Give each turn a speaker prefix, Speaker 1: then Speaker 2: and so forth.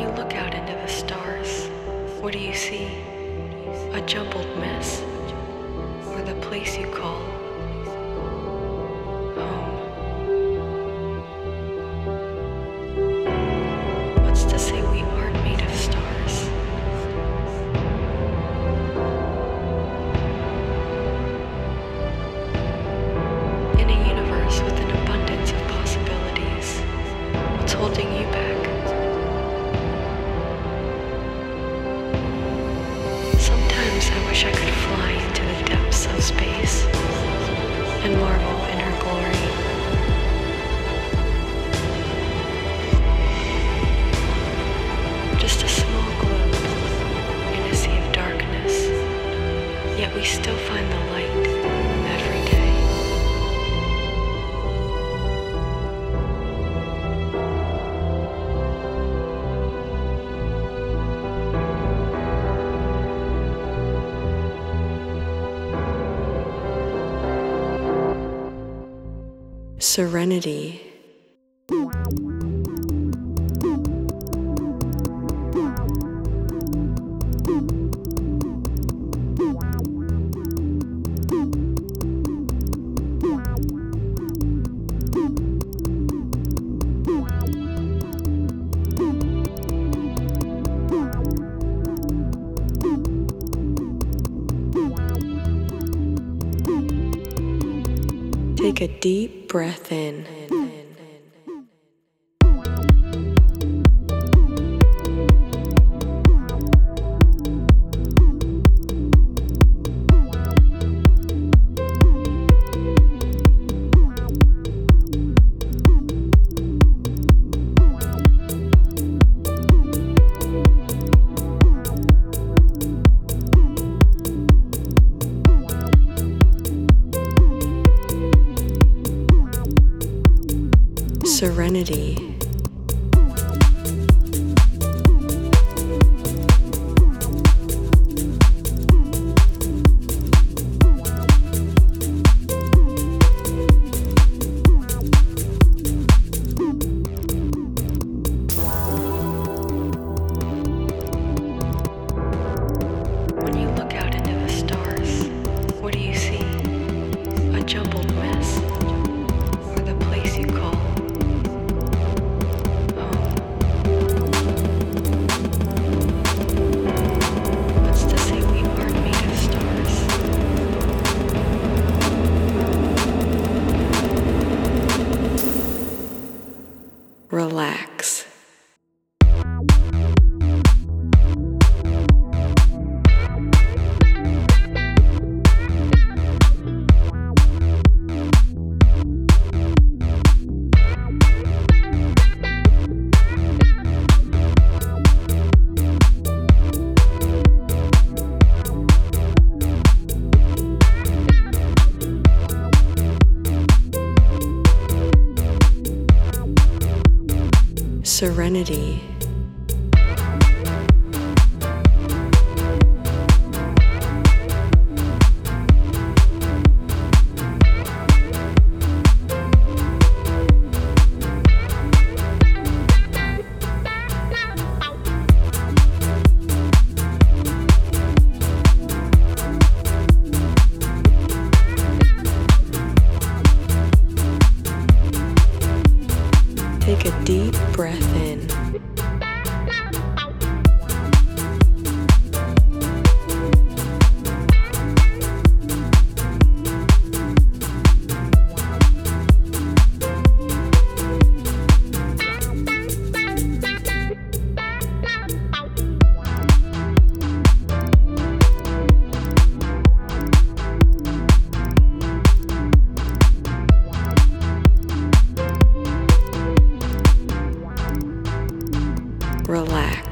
Speaker 1: you look out into the stars, what do you see? A jumbled mess, or the place you call home. What's to say we aren't made of stars? In a universe with an abundance of possibilities, what's holding you back? Sometimes Serenity. Take a deep breath in. Serenity. Serenity. Breath in. relax.